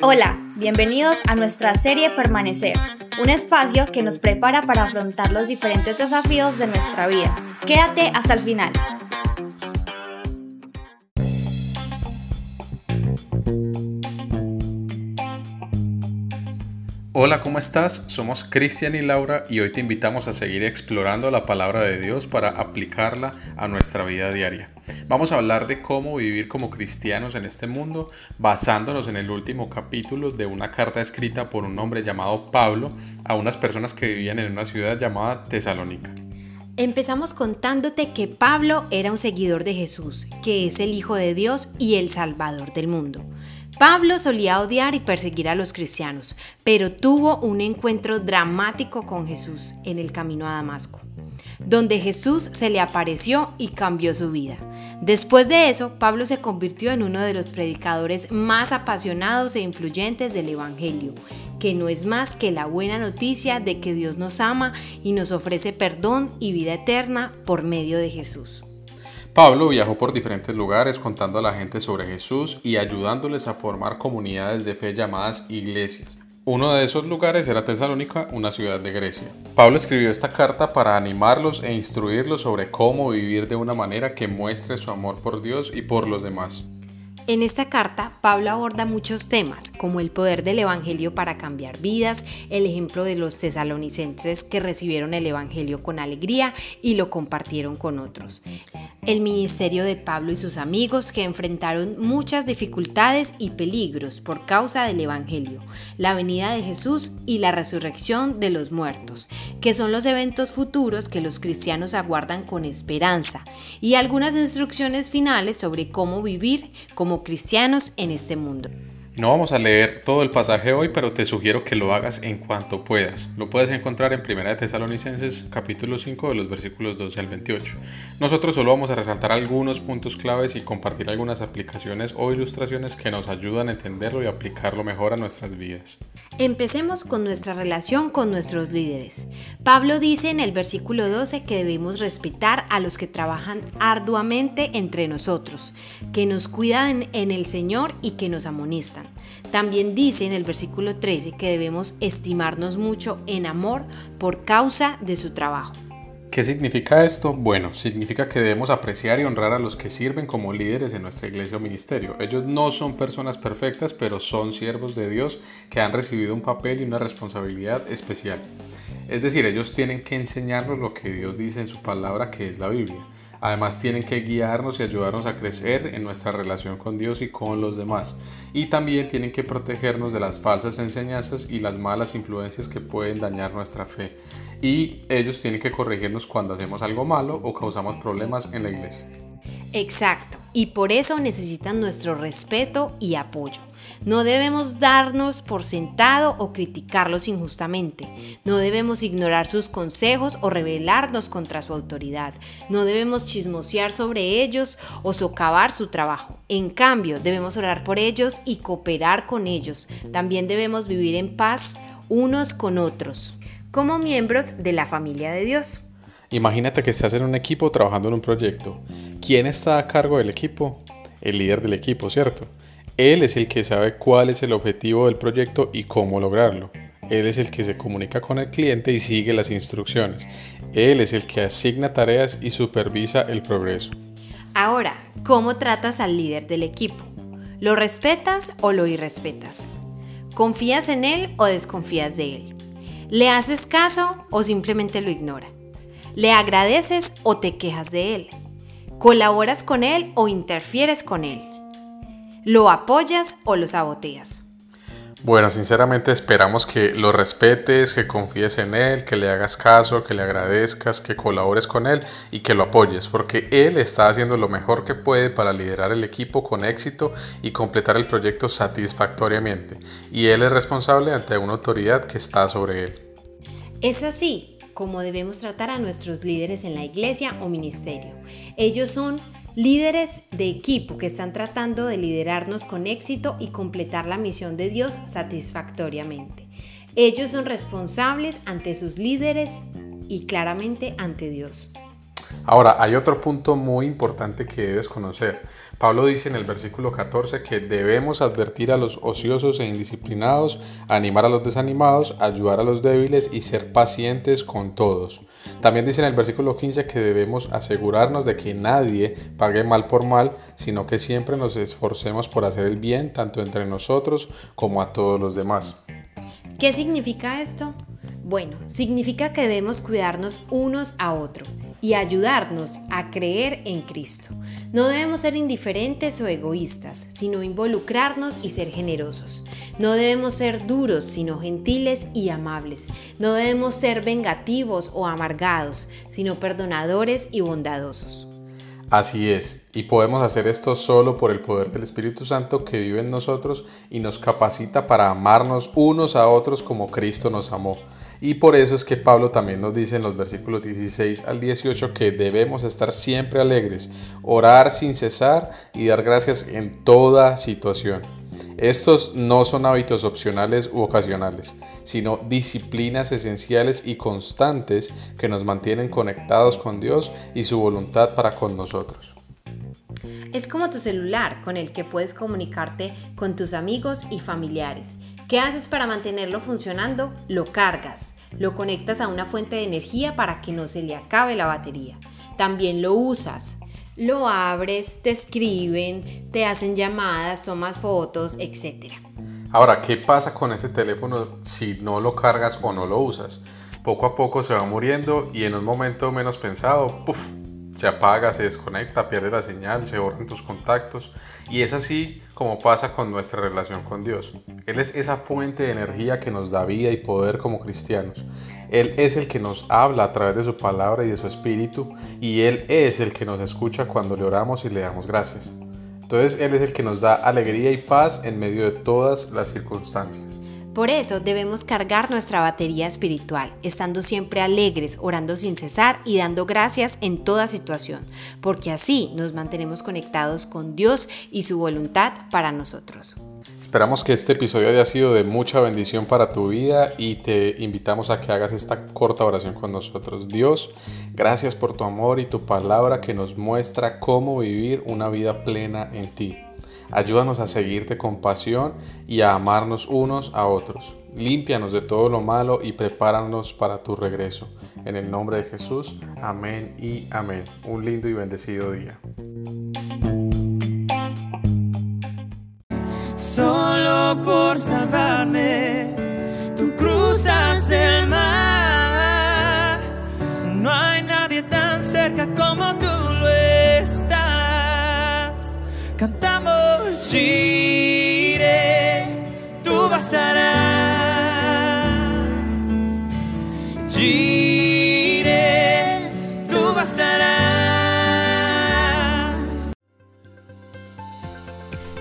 Hola, bienvenidos a nuestra serie Permanecer, un espacio que nos prepara para afrontar los diferentes desafíos de nuestra vida. Quédate hasta el final. Hola, ¿cómo estás? Somos Cristian y Laura y hoy te invitamos a seguir explorando la palabra de Dios para aplicarla a nuestra vida diaria. Vamos a hablar de cómo vivir como cristianos en este mundo basándonos en el último capítulo de una carta escrita por un hombre llamado Pablo a unas personas que vivían en una ciudad llamada Tesalónica. Empezamos contándote que Pablo era un seguidor de Jesús, que es el Hijo de Dios y el Salvador del mundo. Pablo solía odiar y perseguir a los cristianos, pero tuvo un encuentro dramático con Jesús en el camino a Damasco, donde Jesús se le apareció y cambió su vida. Después de eso, Pablo se convirtió en uno de los predicadores más apasionados e influyentes del Evangelio, que no es más que la buena noticia de que Dios nos ama y nos ofrece perdón y vida eterna por medio de Jesús. Pablo viajó por diferentes lugares contando a la gente sobre Jesús y ayudándoles a formar comunidades de fe llamadas iglesias. Uno de esos lugares era Tesalónica, una ciudad de Grecia. Pablo escribió esta carta para animarlos e instruirlos sobre cómo vivir de una manera que muestre su amor por Dios y por los demás. En esta carta, Pablo aborda muchos temas, como el poder del Evangelio para cambiar vidas, el ejemplo de los tesalonicenses que recibieron el Evangelio con alegría y lo compartieron con otros, el ministerio de Pablo y sus amigos que enfrentaron muchas dificultades y peligros por causa del Evangelio, la venida de Jesús y la resurrección de los muertos, que son los eventos futuros que los cristianos aguardan con esperanza, y algunas instrucciones finales sobre cómo vivir como cristianos en este mundo. No vamos a leer todo el pasaje hoy, pero te sugiero que lo hagas en cuanto puedas. Lo puedes encontrar en 1 de Tesalonicenses capítulo 5 de los versículos 12 al 28. Nosotros solo vamos a resaltar algunos puntos claves y compartir algunas aplicaciones o ilustraciones que nos ayudan a entenderlo y aplicarlo mejor a nuestras vidas. Empecemos con nuestra relación con nuestros líderes. Pablo dice en el versículo 12 que debemos respetar a los que trabajan arduamente entre nosotros, que nos cuidan en el Señor y que nos amonestan. También dice en el versículo 13 que debemos estimarnos mucho en amor por causa de su trabajo. ¿Qué significa esto? Bueno, significa que debemos apreciar y honrar a los que sirven como líderes en nuestra iglesia o ministerio. Ellos no son personas perfectas, pero son siervos de Dios que han recibido un papel y una responsabilidad especial. Es decir, ellos tienen que enseñarnos lo que Dios dice en su palabra, que es la Biblia. Además tienen que guiarnos y ayudarnos a crecer en nuestra relación con Dios y con los demás. Y también tienen que protegernos de las falsas enseñanzas y las malas influencias que pueden dañar nuestra fe. Y ellos tienen que corregirnos cuando hacemos algo malo o causamos problemas en la iglesia. Exacto. Y por eso necesitan nuestro respeto y apoyo. No debemos darnos por sentado o criticarlos injustamente. No debemos ignorar sus consejos o rebelarnos contra su autoridad. No debemos chismosear sobre ellos o socavar su trabajo. En cambio, debemos orar por ellos y cooperar con ellos. También debemos vivir en paz unos con otros, como miembros de la familia de Dios. Imagínate que estás en un equipo trabajando en un proyecto. ¿Quién está a cargo del equipo? El líder del equipo, ¿cierto? Él es el que sabe cuál es el objetivo del proyecto y cómo lograrlo. Él es el que se comunica con el cliente y sigue las instrucciones. Él es el que asigna tareas y supervisa el progreso. Ahora, ¿cómo tratas al líder del equipo? ¿Lo respetas o lo irrespetas? ¿Confías en él o desconfías de él? ¿Le haces caso o simplemente lo ignora? ¿Le agradeces o te quejas de él? ¿Colaboras con él o interfieres con él? ¿Lo apoyas o lo saboteas? Bueno, sinceramente esperamos que lo respetes, que confíes en él, que le hagas caso, que le agradezcas, que colabores con él y que lo apoyes, porque él está haciendo lo mejor que puede para liderar el equipo con éxito y completar el proyecto satisfactoriamente. Y él es responsable ante una autoridad que está sobre él. Es así como debemos tratar a nuestros líderes en la iglesia o ministerio. Ellos son líderes de equipo que están tratando de liderarnos con éxito y completar la misión de Dios satisfactoriamente. Ellos son responsables ante sus líderes y claramente ante Dios. Ahora, hay otro punto muy importante que debes conocer. Pablo dice en el versículo 14 que debemos advertir a los ociosos e indisciplinados, animar a los desanimados, ayudar a los débiles y ser pacientes con todos. También dice en el versículo 15 que debemos asegurarnos de que nadie pague mal por mal, sino que siempre nos esforcemos por hacer el bien tanto entre nosotros como a todos los demás. ¿Qué significa esto? Bueno, significa que debemos cuidarnos unos a otros y ayudarnos a creer en Cristo. No debemos ser indiferentes o egoístas, sino involucrarnos y ser generosos. No debemos ser duros, sino gentiles y amables. No debemos ser vengativos o amargados, sino perdonadores y bondadosos. Así es, y podemos hacer esto solo por el poder del Espíritu Santo que vive en nosotros y nos capacita para amarnos unos a otros como Cristo nos amó. Y por eso es que Pablo también nos dice en los versículos 16 al 18 que debemos estar siempre alegres, orar sin cesar y dar gracias en toda situación. Estos no son hábitos opcionales u ocasionales, sino disciplinas esenciales y constantes que nos mantienen conectados con Dios y su voluntad para con nosotros. Es como tu celular con el que puedes comunicarte con tus amigos y familiares. ¿Qué haces para mantenerlo funcionando? Lo cargas, lo conectas a una fuente de energía para que no se le acabe la batería. También lo usas, lo abres, te escriben, te hacen llamadas, tomas fotos, etc. Ahora, ¿qué pasa con ese teléfono si no lo cargas o no lo usas? Poco a poco se va muriendo y en un momento menos pensado, ¡puf! Se apaga, se desconecta, pierde la señal, se borran tus contactos. Y es así como pasa con nuestra relación con Dios. Él es esa fuente de energía que nos da vida y poder como cristianos. Él es el que nos habla a través de su palabra y de su espíritu. Y Él es el que nos escucha cuando le oramos y le damos gracias. Entonces Él es el que nos da alegría y paz en medio de todas las circunstancias. Por eso debemos cargar nuestra batería espiritual, estando siempre alegres, orando sin cesar y dando gracias en toda situación, porque así nos mantenemos conectados con Dios y su voluntad para nosotros. Esperamos que este episodio haya sido de mucha bendición para tu vida y te invitamos a que hagas esta corta oración con nosotros. Dios, gracias por tu amor y tu palabra que nos muestra cómo vivir una vida plena en ti. Ayúdanos a seguirte con pasión y a amarnos unos a otros. Límpianos de todo lo malo y prepáranos para tu regreso. En el nombre de Jesús, amén y amén. Un lindo y bendecido día. Solo por salvarme, tú cruzas el mar.